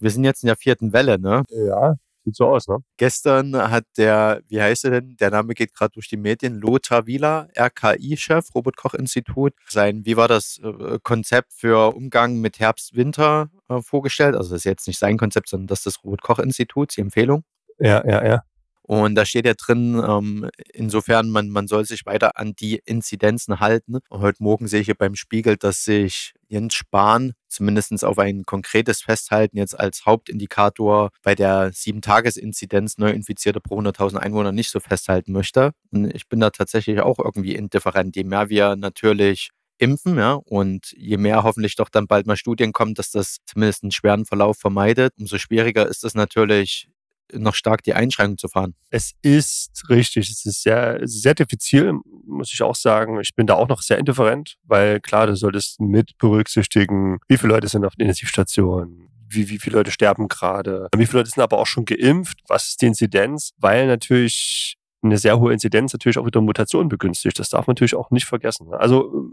Wir sind jetzt in der vierten Welle, ne? Ja, sieht so aus, ne? Gestern hat der, wie heißt er denn? Der Name geht gerade durch die Medien. Lothar Wieler, RKI-Chef, Robert-Koch-Institut, sein, wie war das äh, Konzept für Umgang mit Herbst-Winter äh, vorgestellt? Also, das ist jetzt nicht sein Konzept, sondern das des Robert-Koch-Instituts, die Empfehlung. Ja, ja, ja. Und da steht ja drin, ähm, insofern, man, man soll sich weiter an die Inzidenzen halten. Heute Morgen sehe ich hier beim Spiegel, dass sich Jens Spahn zumindest auf ein konkretes Festhalten jetzt als Hauptindikator bei der 7-Tages-Inzidenz Neuinfizierte pro 100.000 Einwohner nicht so festhalten möchte. Und ich bin da tatsächlich auch irgendwie indifferent. Je mehr wir natürlich impfen, ja, und je mehr hoffentlich doch dann bald mal Studien kommen, dass das zumindest einen schweren Verlauf vermeidet, umso schwieriger ist es natürlich noch stark die Einschränkung zu fahren. Es ist richtig, es ist sehr, sehr diffizil, muss ich auch sagen. Ich bin da auch noch sehr indifferent, weil klar, du solltest mit berücksichtigen, wie viele Leute sind auf der Intensivstation, wie, wie viele Leute sterben gerade, wie viele Leute sind aber auch schon geimpft, was ist die Inzidenz, weil natürlich eine sehr hohe Inzidenz natürlich auch wieder Mutationen begünstigt. Das darf man natürlich auch nicht vergessen. Also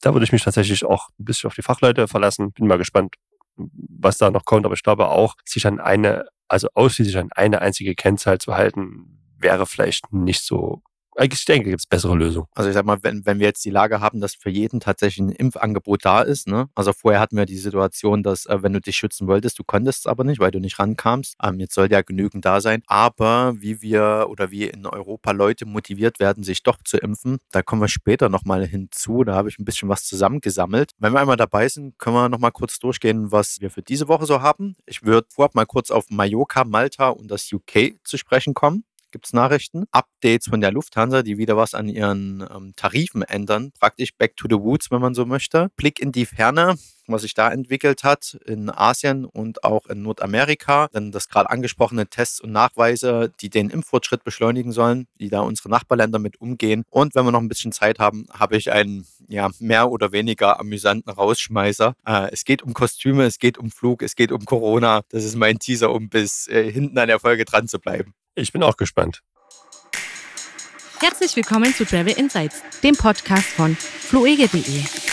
da würde ich mich tatsächlich auch ein bisschen auf die Fachleute verlassen. Bin mal gespannt, was da noch kommt. Aber ich glaube auch, sich an eine also ausschließlich an eine einzige Kennzahl zu halten, wäre vielleicht nicht so ich denke, gibt es bessere Lösungen. Also ich sag mal, wenn, wenn wir jetzt die Lage haben, dass für jeden tatsächlich ein Impfangebot da ist, ne? Also vorher hatten wir die Situation, dass äh, wenn du dich schützen wolltest, du konntest es aber nicht, weil du nicht rankamst. Ähm, jetzt soll ja genügend da sein. Aber wie wir oder wie in Europa Leute motiviert werden, sich doch zu impfen, da kommen wir später nochmal hinzu. Da habe ich ein bisschen was zusammengesammelt. Wenn wir einmal dabei sind, können wir nochmal kurz durchgehen, was wir für diese Woche so haben. Ich würde vorab mal kurz auf Mallorca, Malta und das UK zu sprechen kommen gibt es Nachrichten. Updates von der Lufthansa, die wieder was an ihren ähm, Tarifen ändern. Praktisch back to the woods, wenn man so möchte. Blick in die Ferne, was sich da entwickelt hat in Asien und auch in Nordamerika. Dann das gerade angesprochene Tests und Nachweise, die den Impffortschritt beschleunigen sollen, wie da unsere Nachbarländer mit umgehen. Und wenn wir noch ein bisschen Zeit haben, habe ich einen ja, mehr oder weniger amüsanten Rausschmeißer. Äh, es geht um Kostüme, es geht um Flug, es geht um Corona. Das ist mein Teaser, um bis äh, hinten an der Folge dran zu bleiben. Ich bin auch gespannt. Herzlich willkommen zu Travel Insights, dem Podcast von fluege.de.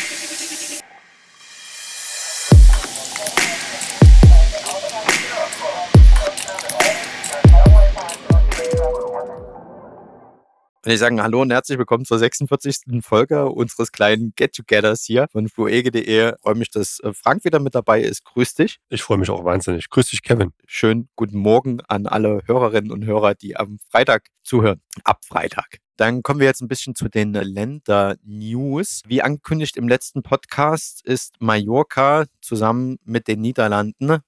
Und ich sage Hallo und herzlich willkommen zur 46. Folge unseres kleinen Get-Togethers hier von fluege.de. Freue mich, dass äh, Frank wieder mit dabei ist. Grüß dich. Ich freue mich auch wahnsinnig. Grüß dich, Kevin. Schönen guten Morgen an alle Hörerinnen und Hörer, die am Freitag zuhören. Ab Freitag. Dann kommen wir jetzt ein bisschen zu den Länder-News. Wie angekündigt im letzten Podcast ist Mallorca zusammen mit den Niederlanden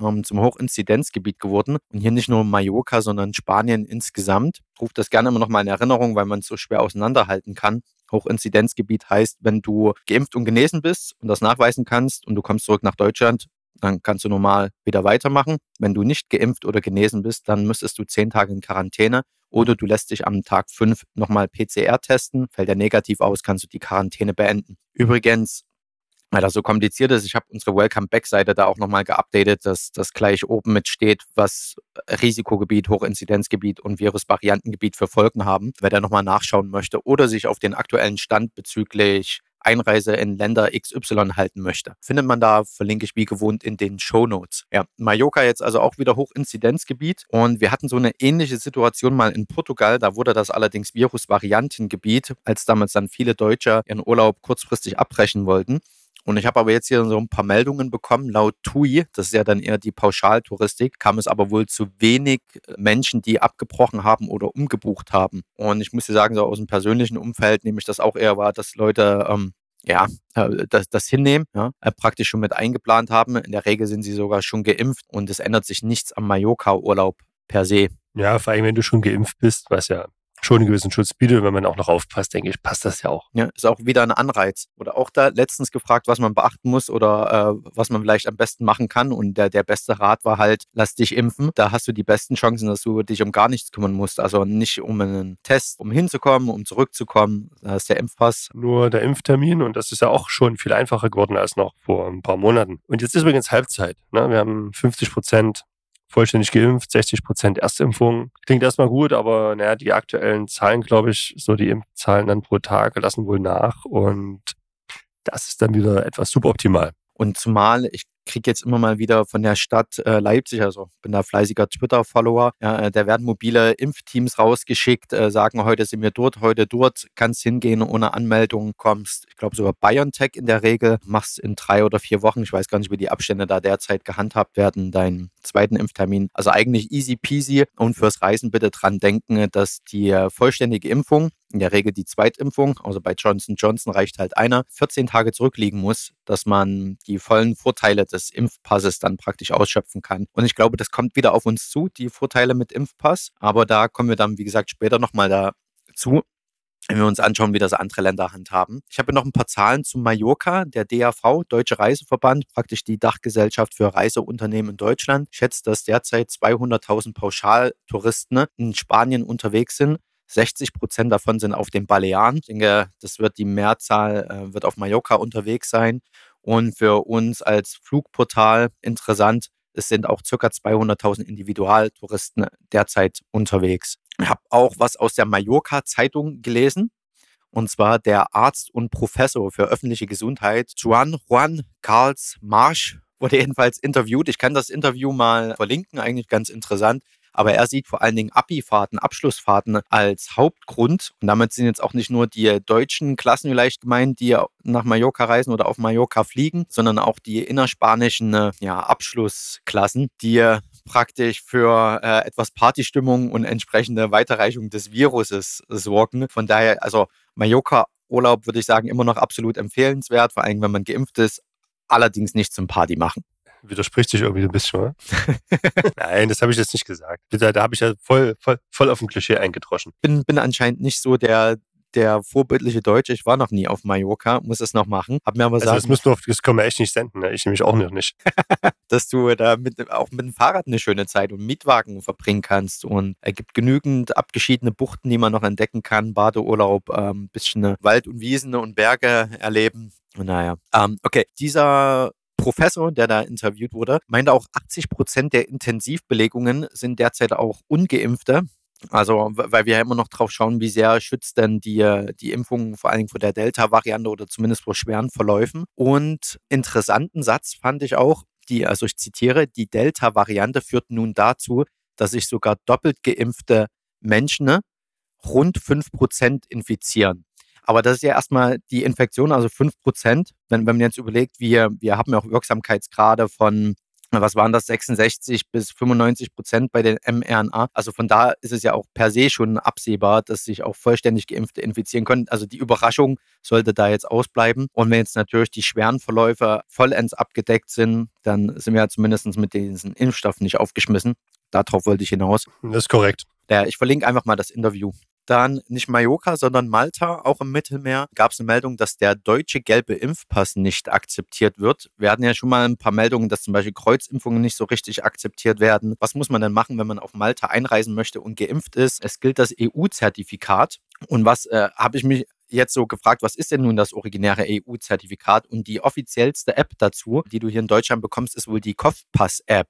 ähm, zum Hochinzidenzgebiet geworden. Und hier nicht nur Mallorca, sondern Spanien insgesamt. Ruft das gerne immer noch mal in Erinnerung, weil man es so schwer auseinanderhalten kann. Hochinzidenzgebiet heißt, wenn du geimpft und genesen bist und das nachweisen kannst und du kommst zurück nach Deutschland, dann kannst du normal wieder weitermachen. Wenn du nicht geimpft oder genesen bist, dann müsstest du zehn Tage in Quarantäne oder du lässt dich am Tag fünf nochmal PCR testen. Fällt er negativ aus, kannst du die Quarantäne beenden. Übrigens, weil das so kompliziert ist. Ich habe unsere Welcome Back-Seite da auch nochmal geupdatet, dass das gleich oben mit steht, was Risikogebiet, Hochinzidenzgebiet und Virusvariantengebiet für Folgen haben. Wer da nochmal nachschauen möchte oder sich auf den aktuellen Stand bezüglich Einreise in Länder XY halten möchte. Findet man da, verlinke ich wie gewohnt in den Show Notes. Ja, Mallorca jetzt also auch wieder Hochinzidenzgebiet und wir hatten so eine ähnliche Situation mal in Portugal. Da wurde das allerdings Virusvariantengebiet, als damals dann viele Deutsche ihren Urlaub kurzfristig abbrechen wollten. Und ich habe aber jetzt hier so ein paar Meldungen bekommen. Laut TUI, das ist ja dann eher die Pauschaltouristik, kam es aber wohl zu wenig Menschen, die abgebrochen haben oder umgebucht haben. Und ich muss dir sagen, so aus dem persönlichen Umfeld nehme ich das auch eher wahr, dass Leute ähm, ja, äh, das, das hinnehmen, ja, äh, praktisch schon mit eingeplant haben. In der Regel sind sie sogar schon geimpft und es ändert sich nichts am Mallorca-Urlaub per se. Ja, vor allem, wenn du schon geimpft bist, was ja schon einen gewissen Schutz bietet. Und wenn man auch noch aufpasst, denke ich, passt das ja auch. Ja, ist auch wieder ein Anreiz. Oder auch da letztens gefragt, was man beachten muss oder äh, was man vielleicht am besten machen kann. Und der, der beste Rat war halt, lass dich impfen. Da hast du die besten Chancen, dass du dich um gar nichts kümmern musst. Also nicht um einen Test, um hinzukommen, um zurückzukommen. Da ist der Impfpass. Nur der Impftermin und das ist ja auch schon viel einfacher geworden als noch vor ein paar Monaten. Und jetzt ist übrigens Halbzeit. Ne? Wir haben 50 Prozent vollständig geimpft, 60 Prozent Erstimpfung. Klingt erstmal gut, aber naja, die aktuellen Zahlen, glaube ich, so die Impfzahlen dann pro Tag lassen wohl nach und das ist dann wieder etwas suboptimal. Und zumal, ich kriege jetzt immer mal wieder von der Stadt äh, Leipzig, also bin da fleißiger Twitter-Follower, ja, äh, da werden mobile Impfteams rausgeschickt, äh, sagen, heute sind wir dort, heute dort, kannst hingehen ohne Anmeldung, kommst, ich glaube sogar BioNTech in der Regel, machst in drei oder vier Wochen, ich weiß gar nicht, wie die Abstände da derzeit gehandhabt werden, deinen zweiten Impftermin. Also eigentlich easy peasy und fürs Reisen bitte dran denken, dass die äh, vollständige Impfung in der Regel die Zweitimpfung, also bei Johnson Johnson reicht halt einer, 14 Tage zurückliegen muss, dass man die vollen Vorteile des Impfpasses dann praktisch ausschöpfen kann. Und ich glaube, das kommt wieder auf uns zu, die Vorteile mit Impfpass. Aber da kommen wir dann, wie gesagt, später nochmal dazu wenn wir uns anschauen, wie das andere Länder handhaben. Ich habe noch ein paar Zahlen zu Mallorca. Der DAV, Deutsche Reiseverband, praktisch die Dachgesellschaft für Reiseunternehmen in Deutschland, schätzt, dass derzeit 200.000 Pauschaltouristen in Spanien unterwegs sind. 60 Prozent davon sind auf den Balearen. Ich denke, das wird die Mehrzahl, äh, wird auf Mallorca unterwegs sein. Und für uns als Flugportal interessant, es sind auch ca. 200.000 Individualtouristen derzeit unterwegs. Ich habe auch was aus der Mallorca-Zeitung gelesen. Und zwar der Arzt und Professor für öffentliche Gesundheit, Juan Juan Carls Marsch, wurde jedenfalls interviewt. Ich kann das Interview mal verlinken, eigentlich ganz interessant. Aber er sieht vor allen Dingen Abi-Fahrten, Abschlussfahrten als Hauptgrund. Und damit sind jetzt auch nicht nur die deutschen Klassen vielleicht gemeint, die nach Mallorca reisen oder auf Mallorca fliegen, sondern auch die innerspanischen ja, Abschlussklassen, die praktisch für äh, etwas Partystimmung und entsprechende Weiterreichung des Viruses sorgen. Von daher, also Mallorca Urlaub würde ich sagen, immer noch absolut empfehlenswert, vor allem wenn man geimpft ist, allerdings nicht zum Party machen widerspricht sich irgendwie ein bisschen, oder? Nein, das habe ich jetzt nicht gesagt. Da, da habe ich ja voll, voll, voll auf dem Klischee eingedroschen. Bin, bin anscheinend nicht so der, der vorbildliche Deutsche. Ich war noch nie auf Mallorca, muss es noch machen. Hab mir aber also sagen, das, müssen wir das können wir echt nicht senden. Ne? Ich nämlich auch noch nicht. dass du da mit, auch mit dem Fahrrad eine schöne Zeit und Mietwagen verbringen kannst. Und es gibt genügend abgeschiedene Buchten, die man noch entdecken kann. Badeurlaub, ähm, bisschen Wald und Wiesen und Berge erleben. Naja, ähm, okay, dieser Professor, der da interviewt wurde, meinte auch, 80 Prozent der Intensivbelegungen sind derzeit auch ungeimpfte. Also, weil wir ja immer noch drauf schauen, wie sehr schützt denn die, die Impfung vor allen Dingen vor der Delta-Variante oder zumindest vor schweren Verläufen. Und interessanten Satz fand ich auch, die, also ich zitiere, die Delta-Variante führt nun dazu, dass sich sogar doppelt geimpfte Menschen rund 5% infizieren. Aber das ist ja erstmal die Infektion, also 5 Prozent. Wenn, wenn man jetzt überlegt, wir, wir haben ja auch Wirksamkeitsgrade von was waren das, 66 bis 95 Prozent bei den mRNA. Also von da ist es ja auch per se schon absehbar, dass sich auch vollständig Geimpfte infizieren können. Also die Überraschung sollte da jetzt ausbleiben. Und wenn jetzt natürlich die schweren Verläufe vollends abgedeckt sind, dann sind wir ja zumindest mit diesen Impfstoffen nicht aufgeschmissen. Darauf wollte ich hinaus. Das ist korrekt. Ja, ich verlinke einfach mal das Interview. Dann nicht Mallorca, sondern Malta, auch im Mittelmeer, gab es eine Meldung, dass der deutsche gelbe Impfpass nicht akzeptiert wird. Wir hatten ja schon mal ein paar Meldungen, dass zum Beispiel Kreuzimpfungen nicht so richtig akzeptiert werden. Was muss man denn machen, wenn man auf Malta einreisen möchte und geimpft ist? Es gilt das EU-Zertifikat. Und was äh, habe ich mich jetzt so gefragt, was ist denn nun das originäre EU-Zertifikat? Und die offiziellste App dazu, die du hier in Deutschland bekommst, ist wohl die Kopfpass-App.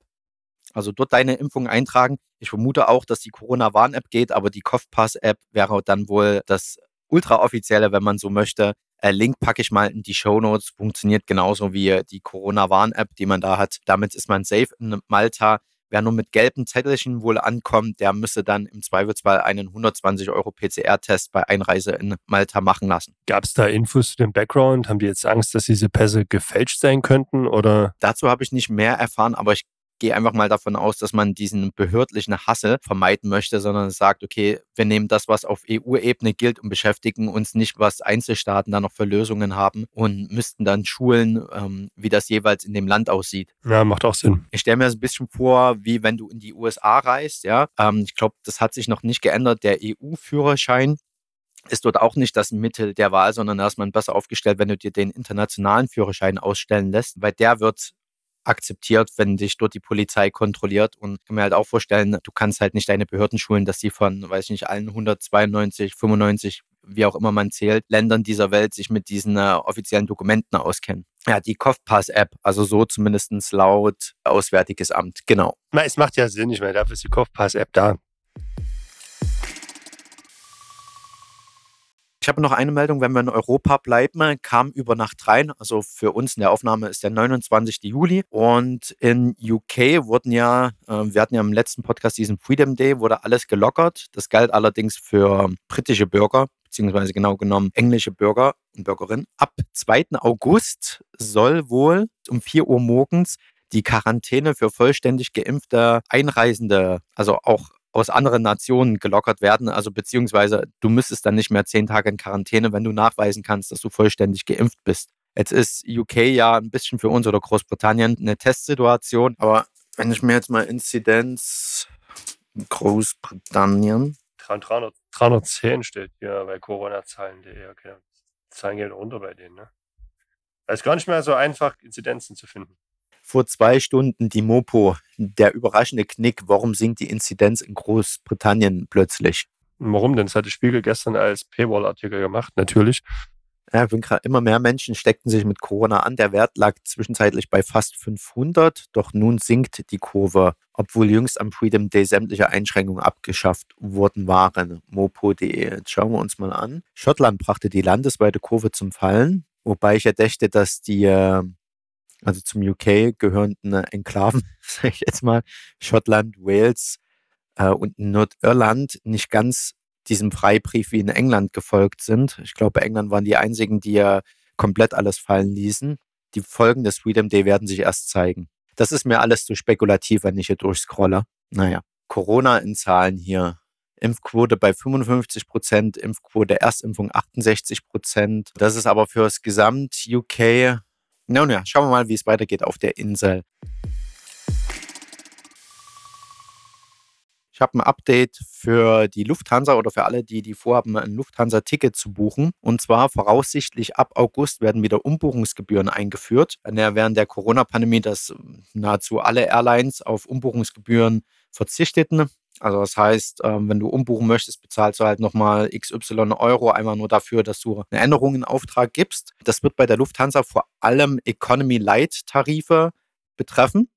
Also dort deine Impfung eintragen. Ich vermute auch, dass die Corona-Warn-App geht, aber die Kopfpass-App wäre dann wohl das ultra-offizielle, wenn man so möchte. Äh, Link packe ich mal in die Show Notes. Funktioniert genauso wie die Corona-Warn-App, die man da hat. Damit ist man safe in Malta. Wer nur mit gelben Zettelchen wohl ankommt, der müsste dann im Zweifelsfall einen 120 Euro PCR-Test bei Einreise in Malta machen lassen. Gab es da Infos zu dem Background? Haben die jetzt Angst, dass diese Pässe gefälscht sein könnten? Oder? Dazu habe ich nicht mehr erfahren, aber ich gehe einfach mal davon aus, dass man diesen behördlichen Hassel vermeiden möchte, sondern sagt, okay, wir nehmen das, was auf EU-Ebene gilt und beschäftigen uns nicht, was Einzelstaaten da noch für Lösungen haben und müssten dann schulen, ähm, wie das jeweils in dem Land aussieht. Ja, macht auch Sinn. Ich stelle mir das ein bisschen vor, wie wenn du in die USA reist, ja. Ähm, ich glaube, das hat sich noch nicht geändert. Der EU-Führerschein ist dort auch nicht das Mittel der Wahl, sondern da ist man besser aufgestellt, wenn du dir den internationalen Führerschein ausstellen lässt, weil der wird akzeptiert, wenn dich dort die Polizei kontrolliert. Und ich kann mir halt auch vorstellen, du kannst halt nicht deine Behörden schulen, dass sie von, weiß ich nicht, allen 192, 95, wie auch immer man zählt, Ländern dieser Welt sich mit diesen äh, offiziellen Dokumenten auskennen. Ja, die Kopfpass-App, also so zumindest laut Auswärtiges Amt, genau. Na, es macht ja Sinn, ich meine, dafür ist die Kopfpass-App da. Ich habe noch eine Meldung, wenn wir in Europa bleiben, kam über Nacht rein. Also für uns in der Aufnahme ist der 29. Juli. Und in UK wurden ja, äh, wir hatten ja im letzten Podcast diesen Freedom Day, wurde alles gelockert. Das galt allerdings für britische Bürger, beziehungsweise genau genommen englische Bürger und Bürgerinnen. Ab 2. August soll wohl um 4 Uhr morgens die Quarantäne für vollständig geimpfte Einreisende, also auch aus anderen Nationen gelockert werden. Also beziehungsweise du müsstest dann nicht mehr zehn Tage in Quarantäne, wenn du nachweisen kannst, dass du vollständig geimpft bist. Jetzt ist UK ja ein bisschen für uns oder Großbritannien eine Testsituation, aber wenn ich mir jetzt mal Inzidenz Großbritannien. 300, 310 steht hier bei Corona-Zahlen.de. Okay, Zahlen gehen runter bei denen. Ne? Es ist gar nicht mehr so einfach, Inzidenzen zu finden vor zwei Stunden die Mopo, der überraschende Knick, warum sinkt die Inzidenz in Großbritannien plötzlich? Warum denn? Das hat der Spiegel gestern als Paywall-Artikel gemacht, natürlich. Ja, immer mehr Menschen steckten sich mit Corona an. Der Wert lag zwischenzeitlich bei fast 500, doch nun sinkt die Kurve, obwohl jüngst am Freedom Day sämtliche Einschränkungen abgeschafft worden waren. Mopo.de. Jetzt schauen wir uns mal an. Schottland brachte die landesweite Kurve zum Fallen, wobei ich ja dächte, dass die äh, also zum UK gehörenden Enklaven, sage ich jetzt mal, Schottland, Wales äh, und Nordirland nicht ganz diesem Freibrief wie in England gefolgt sind. Ich glaube, England waren die einzigen, die ja komplett alles fallen ließen. Die Folgen des Freedom Day werden sich erst zeigen. Das ist mir alles zu spekulativ, wenn ich hier durchscrolle. Naja, Corona in Zahlen hier. Impfquote bei 55 Prozent, Impfquote Erstimpfung 68 Prozent. Das ist aber fürs Gesamt-UK nun ja, schauen wir mal, wie es weitergeht auf der Insel. Ich habe ein Update für die Lufthansa oder für alle, die die vorhaben, ein Lufthansa-Ticket zu buchen. Und zwar voraussichtlich ab August werden wieder Umbuchungsgebühren eingeführt. Während der Corona-Pandemie, dass nahezu alle Airlines auf Umbuchungsgebühren verzichteten. Also das heißt, ähm, wenn du umbuchen möchtest, bezahlst du halt nochmal XY Euro einmal nur dafür, dass du eine Änderung in Auftrag gibst. Das wird bei der Lufthansa vor allem Economy Light Tarife betreffen.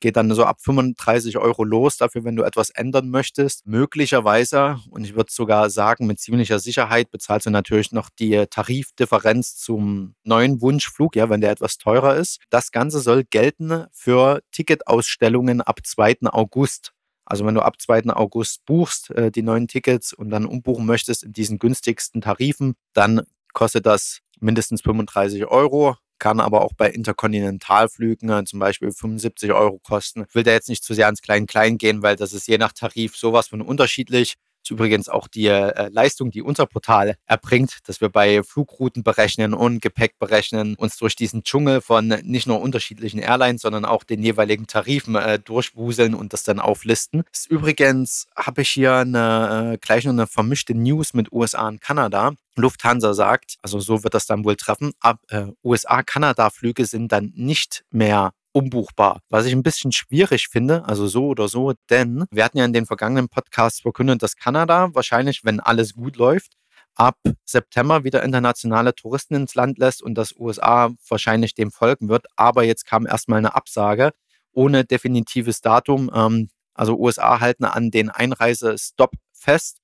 Geht dann so ab 35 Euro los dafür, wenn du etwas ändern möchtest. Möglicherweise, und ich würde sogar sagen, mit ziemlicher Sicherheit bezahlst du natürlich noch die Tarifdifferenz zum neuen Wunschflug, ja, wenn der etwas teurer ist. Das Ganze soll gelten für Ticketausstellungen ab 2. August. Also wenn du ab 2. August buchst, äh, die neuen Tickets und dann umbuchen möchtest in diesen günstigsten Tarifen, dann kostet das mindestens 35 Euro, kann aber auch bei Interkontinentalflügen äh, zum Beispiel 75 Euro kosten. Ich will da jetzt nicht zu sehr ans Klein-Klein gehen, weil das ist je nach Tarif sowas von unterschiedlich ist übrigens auch die äh, Leistung, die unser Portal erbringt, dass wir bei Flugrouten berechnen und Gepäck berechnen, uns durch diesen Dschungel von nicht nur unterschiedlichen Airlines, sondern auch den jeweiligen Tarifen äh, durchwuseln und das dann auflisten. Ist übrigens habe ich hier eine, äh, gleich noch eine vermischte News mit USA und Kanada. Lufthansa sagt, also so wird das dann wohl treffen, ab äh, USA-Kanada-Flüge sind dann nicht mehr umbuchbar. Was ich ein bisschen schwierig finde, also so oder so, denn wir hatten ja in den vergangenen Podcasts verkündet, dass Kanada wahrscheinlich, wenn alles gut läuft, ab September wieder internationale Touristen ins Land lässt und das USA wahrscheinlich dem folgen wird. Aber jetzt kam erstmal eine Absage ohne definitives Datum. Ähm, also USA halten an den Einreisestopp fest.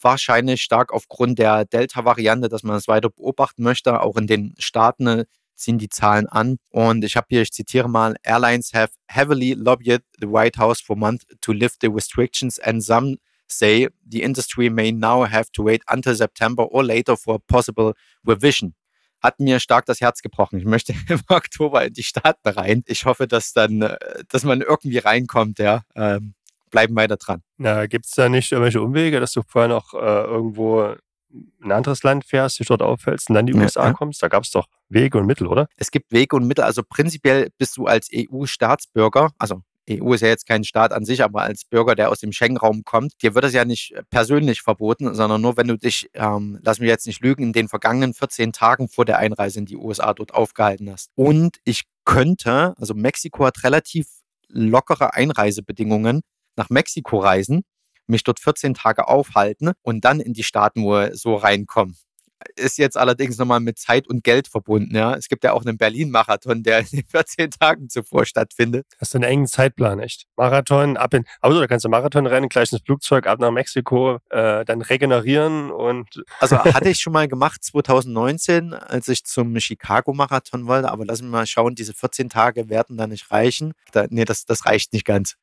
Wahrscheinlich stark aufgrund der Delta-Variante, dass man es weiter beobachten möchte. Auch in den Staaten ziehen die Zahlen an. Und ich habe hier, ich zitiere mal, Airlines have heavily lobbied the White House for months to lift the restrictions and some say the industry may now have to wait until September or later for a possible revision. Hat mir stark das Herz gebrochen. Ich möchte im Oktober in die Staaten rein. Ich hoffe, dass dann, äh, dass man irgendwie reinkommt, ja. Ähm, bleiben weiter dran. Na, gibt es da nicht irgendwelche Umwege, dass du vorher noch äh, irgendwo ein anderes Land fährst, dich dort aufhältst und dann die ja, USA ja. kommst? Da gab es doch Wege und Mittel, oder? Es gibt Wege und Mittel. Also prinzipiell bist du als EU-Staatsbürger, also EU ist ja jetzt kein Staat an sich, aber als Bürger, der aus dem Schengen-Raum kommt, dir wird es ja nicht persönlich verboten, sondern nur, wenn du dich, ähm, lass mich jetzt nicht lügen, in den vergangenen 14 Tagen vor der Einreise in die USA dort aufgehalten hast. Und ich könnte, also Mexiko hat relativ lockere Einreisebedingungen, nach Mexiko reisen mich dort 14 Tage aufhalten und dann in die Staaten wo so reinkommen. ist jetzt allerdings nochmal mit Zeit und Geld verbunden. Ja. Es gibt ja auch einen Berlin-Marathon, der in 14 Tagen zuvor stattfindet. Hast du einen engen Zeitplan, echt? Marathon, ab in, also da kannst du Marathon rennen, gleich ins Flugzeug, ab nach Mexiko, äh, dann regenerieren und. Also hatte ich schon mal gemacht 2019, als ich zum Chicago-Marathon wollte, aber lass mich mal schauen, diese 14 Tage werden da nicht reichen. Da, nee, das, das reicht nicht ganz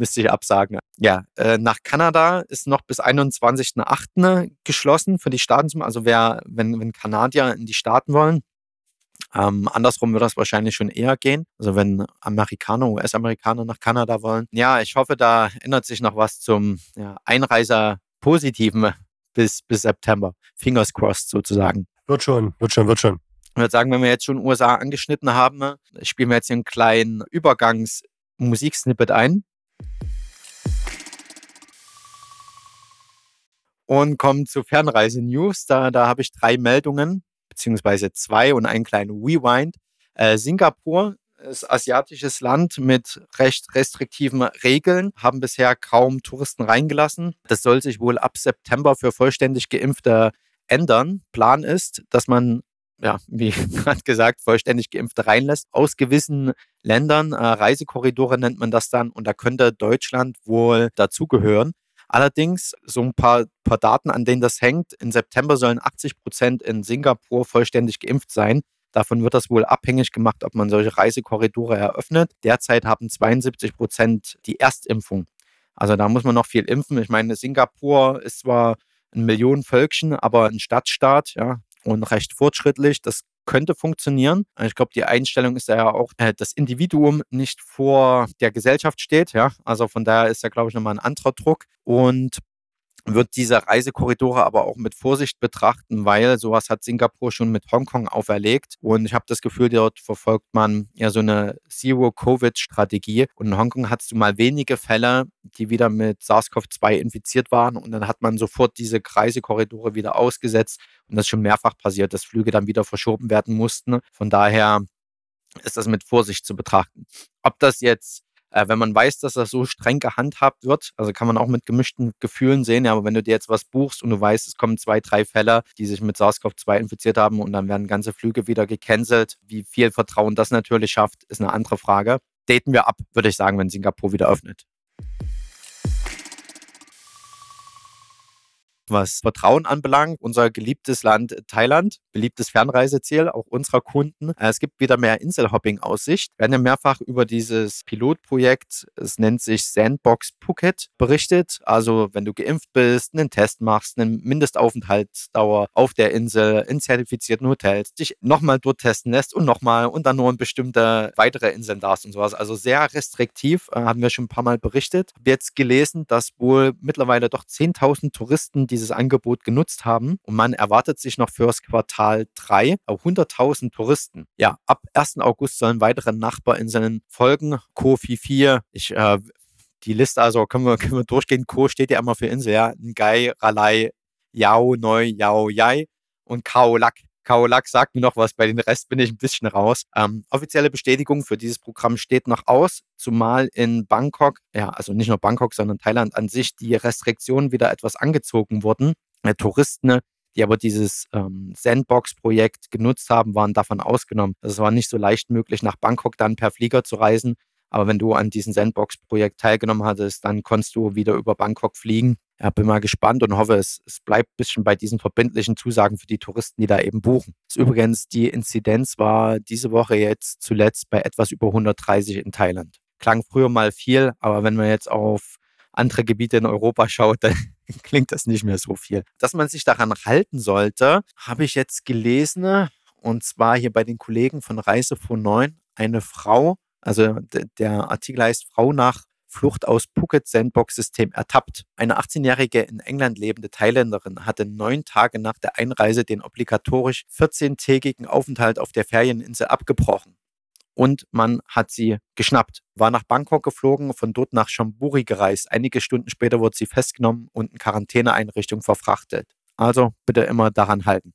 müsste ich absagen. Ja, äh, nach Kanada ist noch bis 21.08. geschlossen für die Staaten. Also wer, wenn, wenn Kanadier in die Staaten wollen, ähm, andersrum wird das wahrscheinlich schon eher gehen. Also wenn Amerikaner, US-Amerikaner nach Kanada wollen. Ja, ich hoffe, da ändert sich noch was zum ja, Einreiser Positiven bis, bis September. Fingers crossed sozusagen. Wird schon, wird schon, wird schon. Ich würde sagen, wenn wir jetzt schon USA angeschnitten haben, spielen wir jetzt hier einen kleinen Übergangs-Musiksnippet ein. Und kommen zu Fernreise-News. Da, da habe ich drei Meldungen, beziehungsweise zwei und einen kleinen Rewind. Äh, Singapur ist asiatisches Land mit recht restriktiven Regeln, haben bisher kaum Touristen reingelassen. Das soll sich wohl ab September für vollständig Geimpfte ändern. Plan ist, dass man ja, wie gerade gesagt, vollständig Geimpfte reinlässt. Aus gewissen Ländern, äh, Reisekorridore nennt man das dann, und da könnte Deutschland wohl dazugehören. Allerdings so ein paar, paar Daten, an denen das hängt. Im September sollen 80 Prozent in Singapur vollständig geimpft sein. Davon wird das wohl abhängig gemacht, ob man solche Reisekorridore eröffnet. Derzeit haben 72 Prozent die Erstimpfung. Also da muss man noch viel impfen. Ich meine, Singapur ist zwar ein Millionenvölkchen, aber ein Stadtstaat, ja, und recht fortschrittlich. Das könnte funktionieren. Ich glaube, die Einstellung ist ja auch, äh, das Individuum nicht vor der Gesellschaft steht. Ja, also von daher ist ja, glaube ich, nochmal ein anderer Druck. Und wird diese Reisekorridore aber auch mit Vorsicht betrachten, weil sowas hat Singapur schon mit Hongkong auferlegt. Und ich habe das Gefühl, dort verfolgt man ja so eine Zero-Covid-Strategie. Und in Hongkong hattest du mal wenige Fälle, die wieder mit SARS-CoV-2 infiziert waren. Und dann hat man sofort diese Reisekorridore wieder ausgesetzt. Und das ist schon mehrfach passiert, dass Flüge dann wieder verschoben werden mussten. Von daher ist das mit Vorsicht zu betrachten. Ob das jetzt äh, wenn man weiß, dass das so streng gehandhabt wird, also kann man auch mit gemischten Gefühlen sehen, ja, aber wenn du dir jetzt was buchst und du weißt, es kommen zwei, drei Fälle, die sich mit SARS-CoV-2 infiziert haben und dann werden ganze Flüge wieder gecancelt, wie viel Vertrauen das natürlich schafft, ist eine andere Frage. Daten wir ab, würde ich sagen, wenn Singapur wieder öffnet. Was Vertrauen anbelangt. Unser geliebtes Land Thailand, beliebtes Fernreiseziel, auch unserer Kunden. Äh, es gibt wieder mehr Inselhopping-Aussicht. Wir werden ja mehrfach über dieses Pilotprojekt, es nennt sich Sandbox Phuket, berichtet. Also wenn du geimpft bist, einen Test machst, eine Mindestaufenthaltsdauer auf der Insel, in zertifizierten Hotels, dich nochmal dort testen lässt und nochmal und dann nur in bestimmte weitere Inseln darfst und sowas. Also sehr restriktiv, äh, haben wir schon ein paar Mal berichtet. Habe jetzt gelesen, dass wohl mittlerweile doch 10.000 Touristen, die dieses Angebot genutzt haben. Und man erwartet sich noch fürs Quartal 3 100.000 Touristen. Ja, ab 1. August sollen weitere Nachbarinseln folgen. Kofi 4, ich äh, die Liste, also können wir, können wir durchgehen. Ko steht ja immer für Insel, ja. Ngai, Ralai, Yao, Neu, Yao, Yai und Kaolak. Kaolak sagt mir noch was, bei den Rest bin ich ein bisschen raus. Ähm, offizielle Bestätigung für dieses Programm steht noch aus, zumal in Bangkok, ja, also nicht nur Bangkok, sondern Thailand an sich, die Restriktionen wieder etwas angezogen wurden. Äh, Touristen, die aber dieses ähm, Sandbox-Projekt genutzt haben, waren davon ausgenommen. Es war nicht so leicht möglich, nach Bangkok dann per Flieger zu reisen. Aber wenn du an diesem Sandbox-Projekt teilgenommen hattest, dann konntest du wieder über Bangkok fliegen ja, bin mal gespannt und hoffe, es, es bleibt ein bisschen bei diesen verbindlichen Zusagen für die Touristen, die da eben buchen. Übrigens, die Inzidenz war diese Woche jetzt zuletzt bei etwas über 130 in Thailand. Klang früher mal viel, aber wenn man jetzt auf andere Gebiete in Europa schaut, dann klingt das nicht mehr so viel. Dass man sich daran halten sollte, habe ich jetzt gelesen, und zwar hier bei den Kollegen von Reise von 9, eine Frau, also der Artikel heißt Frau nach Flucht aus Phuket Sandbox-System ertappt. Eine 18-jährige in England lebende Thailänderin hatte neun Tage nach der Einreise den obligatorisch 14-tägigen Aufenthalt auf der Ferieninsel abgebrochen. Und man hat sie geschnappt, war nach Bangkok geflogen, von dort nach Chamburi gereist. Einige Stunden später wurde sie festgenommen und in Quarantäneeinrichtung verfrachtet. Also bitte immer daran halten.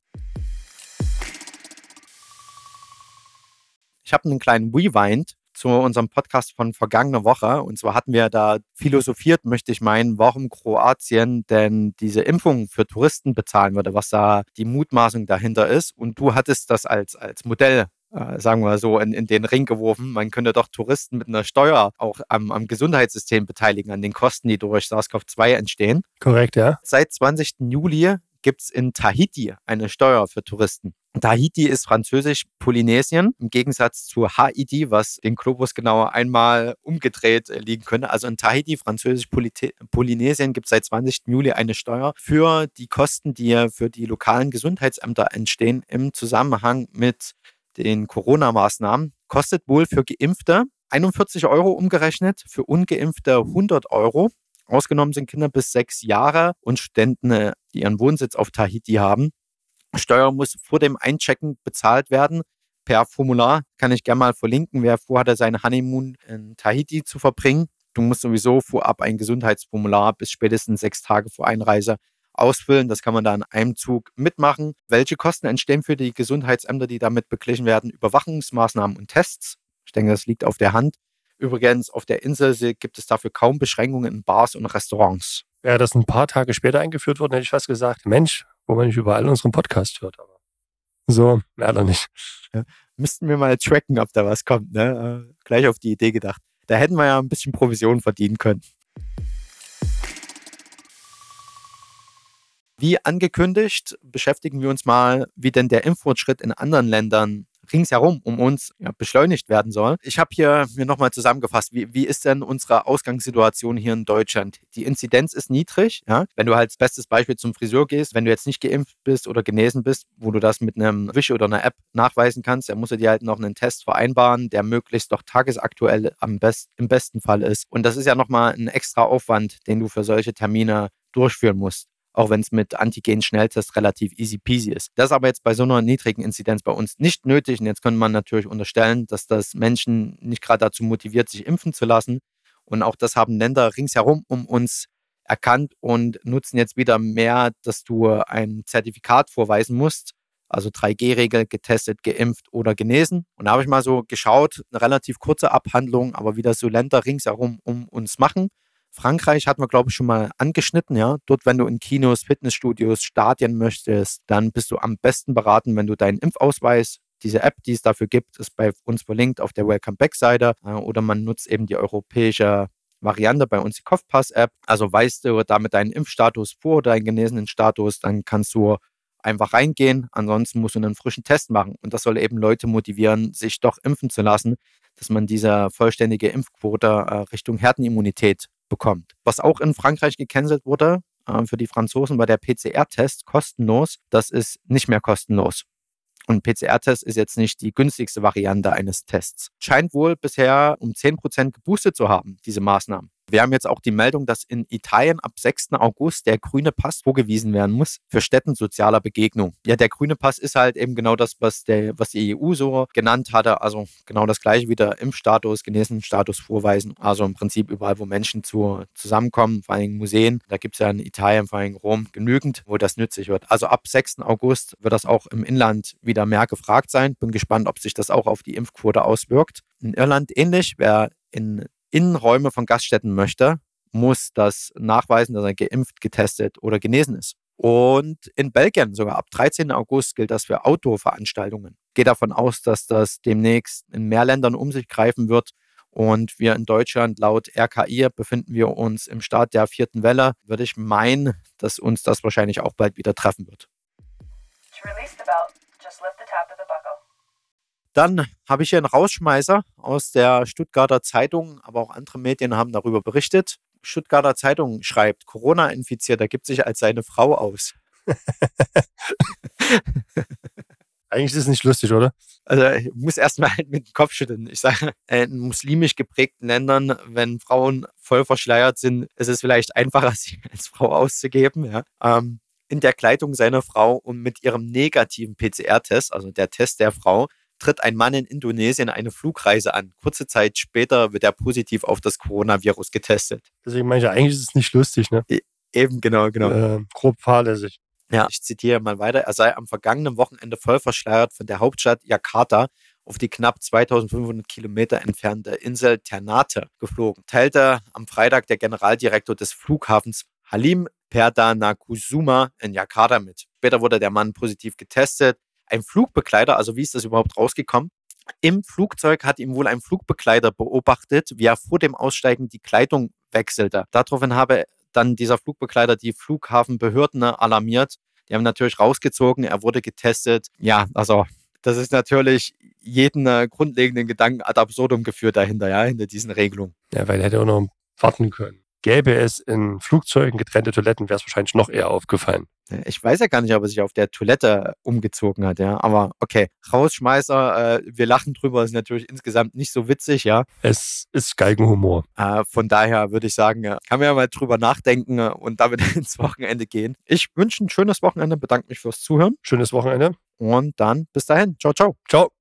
Ich habe einen kleinen Rewind zu unserem Podcast von vergangener Woche. Und zwar hatten wir da philosophiert, möchte ich meinen, warum Kroatien denn diese Impfung für Touristen bezahlen würde, was da die Mutmaßung dahinter ist. Und du hattest das als, als Modell äh, sagen wir so, in, in den Ring geworfen. Man könnte doch Touristen mit einer Steuer auch am, am Gesundheitssystem beteiligen, an den Kosten, die durch SARS-CoV-2 entstehen. Korrekt, ja. Seit 20. Juli gibt es in Tahiti eine Steuer für Touristen. Tahiti ist französisch-Polynesien im Gegensatz zu Haiti, was den Globus genauer einmal umgedreht äh, liegen könnte. Also in Tahiti, französisch-Polynesien, gibt es seit 20. Juli eine Steuer für die Kosten, die für die lokalen Gesundheitsämter entstehen im Zusammenhang mit den Corona-Maßnahmen. Kostet wohl für Geimpfte 41 Euro umgerechnet, für Ungeimpfte 100 Euro. Ausgenommen sind Kinder bis sechs Jahre und Studenten, äh, die ihren Wohnsitz auf Tahiti haben. Steuer muss vor dem Einchecken bezahlt werden. Per Formular kann ich gerne mal verlinken, wer vorhatte, seine Honeymoon in Tahiti zu verbringen. Du musst sowieso vorab ein Gesundheitsformular bis spätestens sechs Tage vor Einreise ausfüllen. Das kann man da in einem Zug mitmachen. Welche Kosten entstehen für die Gesundheitsämter, die damit beglichen werden? Überwachungsmaßnahmen und Tests. Ich denke, das liegt auf der Hand. Übrigens, auf der Insel gibt es dafür kaum Beschränkungen in Bars und Restaurants. Wäre das ein paar Tage später eingeführt worden, hätte ich fast gesagt, Mensch, wo man nicht überall unseren Podcast hört. Aber so, leider nicht. Ja, müssten wir mal tracken, ob da was kommt. Ne? Äh, gleich auf die Idee gedacht. Da hätten wir ja ein bisschen Provision verdienen können. Wie angekündigt, beschäftigen wir uns mal, wie denn der Impffortschritt in anderen Ländern ringsherum um uns ja, beschleunigt werden soll. Ich habe hier mir nochmal zusammengefasst, wie, wie ist denn unsere Ausgangssituation hier in Deutschland? Die Inzidenz ist niedrig. Ja? Wenn du halt als bestes Beispiel zum Friseur gehst, wenn du jetzt nicht geimpft bist oder genesen bist, wo du das mit einem Wisch oder einer App nachweisen kannst, dann musst du dir halt noch einen Test vereinbaren, der möglichst doch tagesaktuell am best, im besten Fall ist. Und das ist ja nochmal ein extra Aufwand, den du für solche Termine durchführen musst auch wenn es mit Antigen-Schnelltest relativ easy peasy ist. Das ist aber jetzt bei so einer niedrigen Inzidenz bei uns nicht nötig. Und jetzt könnte man natürlich unterstellen, dass das Menschen nicht gerade dazu motiviert, sich impfen zu lassen. Und auch das haben Länder ringsherum um uns erkannt und nutzen jetzt wieder mehr, dass du ein Zertifikat vorweisen musst, also 3G-Regel, getestet, geimpft oder genesen. Und da habe ich mal so geschaut, eine relativ kurze Abhandlung, aber wie das so Länder ringsherum um uns machen. Frankreich hatten wir, glaube ich, schon mal angeschnitten, ja. Dort, wenn du in Kinos, Fitnessstudios, Stadien möchtest, dann bist du am besten beraten, wenn du deinen Impfausweis diese App, die es dafür gibt, ist bei uns verlinkt auf der Welcome Back-Seite äh, oder man nutzt eben die europäische Variante bei uns die Kopfpass-App. Also weißt du damit deinen Impfstatus vor deinen genesenen Status, dann kannst du einfach reingehen. Ansonsten musst du einen frischen Test machen. Und das soll eben Leute motivieren, sich doch impfen zu lassen, dass man diese vollständige Impfquote äh, Richtung Herdenimmunität bekommt. Was auch in Frankreich gecancelt wurde, äh, für die Franzosen war der PCR-Test kostenlos. Das ist nicht mehr kostenlos. Und PCR-Test ist jetzt nicht die günstigste Variante eines Tests. Scheint wohl bisher um 10% geboostet zu haben, diese Maßnahmen. Wir haben jetzt auch die Meldung, dass in Italien ab 6. August der grüne Pass vorgewiesen werden muss für Städten sozialer Begegnung. Ja, der grüne Pass ist halt eben genau das, was, der, was die EU so genannt hatte. Also genau das gleiche wie der Impfstatus, Genesenenstatus vorweisen. Also im Prinzip überall, wo Menschen zu, zusammenkommen, vor allem Museen. Da gibt es ja in Italien, vor allem Rom, genügend, wo das nützlich wird. Also ab 6. August wird das auch im Inland wieder mehr gefragt sein. Bin gespannt, ob sich das auch auf die Impfquote auswirkt. In Irland ähnlich. Wer in Innenräume von Gaststätten möchte, muss das nachweisen, dass er geimpft, getestet oder genesen ist. Und in Belgien sogar ab 13. August gilt das für Outdoor-Veranstaltungen. Gehe davon aus, dass das demnächst in mehr Ländern um sich greifen wird. Und wir in Deutschland laut RKI befinden wir uns im Start der vierten Welle. Würde ich meinen, dass uns das wahrscheinlich auch bald wieder treffen wird. To release the belt, just lift the tab to the buckle. Dann habe ich hier einen Rausschmeißer aus der Stuttgarter Zeitung, aber auch andere Medien haben darüber berichtet. Stuttgarter Zeitung schreibt, Corona-Infizierter gibt sich als seine Frau aus. Eigentlich ist es nicht lustig, oder? Also ich muss erstmal halt mit dem Kopf schütteln. Ich sage, in muslimisch geprägten Ländern, wenn Frauen voll verschleiert sind, ist es vielleicht einfacher, sie als Frau auszugeben. Ja. Ähm, in der Kleidung seiner Frau und mit ihrem negativen PCR-Test, also der Test der Frau, tritt ein Mann in Indonesien eine Flugreise an. Kurze Zeit später wird er positiv auf das Coronavirus getestet. Deswegen meine ich, eigentlich ist es nicht lustig, ne? E eben, genau, genau. Äh, grob fahrlässig. Ja, ich zitiere mal weiter. Er sei am vergangenen Wochenende voll verschleiert von der Hauptstadt Jakarta auf die knapp 2500 Kilometer entfernte Insel Ternate geflogen, teilte am Freitag der Generaldirektor des Flughafens Halim Perdanakusuma in Jakarta mit. Später wurde der Mann positiv getestet. Ein Flugbegleiter, also wie ist das überhaupt rausgekommen? Im Flugzeug hat ihm wohl ein Flugbegleiter beobachtet, wie er vor dem Aussteigen die Kleidung wechselte. Daraufhin habe dann dieser Flugbegleiter die Flughafenbehörden alarmiert. Die haben natürlich rausgezogen, er wurde getestet. Ja, also das ist natürlich jeden äh, grundlegenden Gedanken ad absurdum geführt dahinter, ja, hinter diesen Regelungen. Ja, weil er hätte auch noch warten können. Gäbe es in Flugzeugen getrennte Toiletten, wäre es wahrscheinlich noch eher aufgefallen. Ich weiß ja gar nicht, ob er sich auf der Toilette umgezogen hat, ja. Aber okay, Rausschmeißer, äh, wir lachen drüber, ist natürlich insgesamt nicht so witzig, ja. Es ist Geigenhumor. Äh, von daher würde ich sagen, ja, kann man ja mal drüber nachdenken äh, und damit ins Wochenende gehen. Ich wünsche ein schönes Wochenende, bedanke mich fürs Zuhören. Schönes Wochenende. Und dann bis dahin. Ciao, ciao. Ciao.